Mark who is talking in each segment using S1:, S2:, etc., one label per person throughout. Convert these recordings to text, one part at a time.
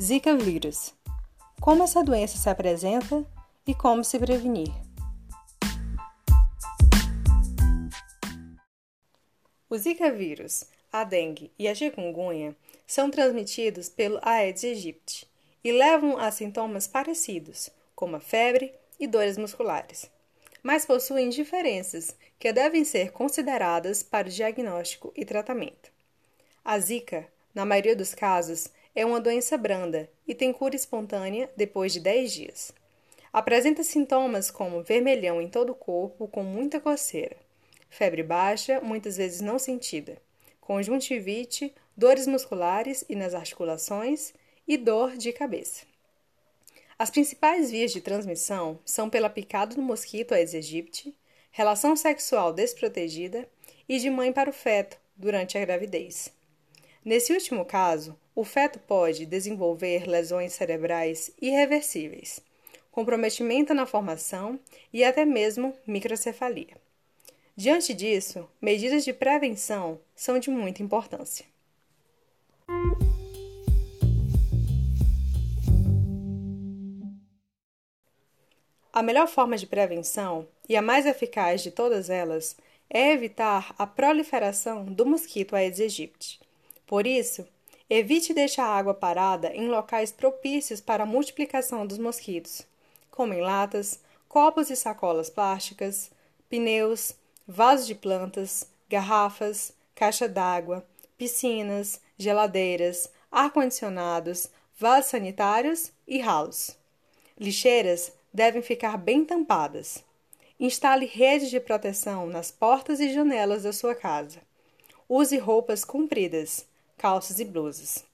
S1: Zika vírus. Como essa doença se apresenta e como se prevenir. O Zika vírus, a dengue e a chikungunya são transmitidos pelo Aedes aegypti e levam a sintomas parecidos, como a febre e dores musculares, mas possuem diferenças que devem ser consideradas para o diagnóstico e tratamento. A Zika, na maioria dos casos, é uma doença branda e tem cura espontânea depois de 10 dias. Apresenta sintomas como vermelhão em todo o corpo com muita coceira, febre baixa, muitas vezes não sentida, conjuntivite, dores musculares e nas articulações e dor de cabeça. As principais vias de transmissão são pela picada do mosquito Aedes aegypti, relação sexual desprotegida e de mãe para o feto durante a gravidez. Nesse último caso, o feto pode desenvolver lesões cerebrais irreversíveis, comprometimento na formação e até mesmo microcefalia. Diante disso, medidas de prevenção são de muita importância. A melhor forma de prevenção, e a mais eficaz de todas elas, é evitar a proliferação do mosquito Aedes aegypti. Por isso, Evite deixar a água parada em locais propícios para a multiplicação dos mosquitos, como em latas, copos e sacolas plásticas, pneus, vasos de plantas, garrafas, caixa d'água, piscinas, geladeiras, ar-condicionados, vasos sanitários e ralos. Lixeiras devem ficar bem tampadas. Instale redes de proteção nas portas e janelas da sua casa. Use roupas compridas calças e blusas.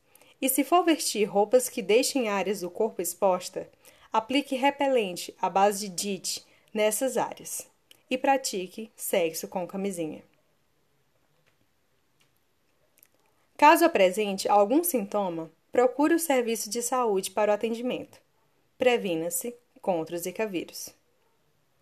S1: E se for vestir roupas que deixem áreas do corpo exposta, aplique repelente à base de DIT nessas áreas e pratique sexo com camisinha. Caso apresente algum sintoma, procure o serviço de saúde para o atendimento. Previna-se contra o Zika vírus.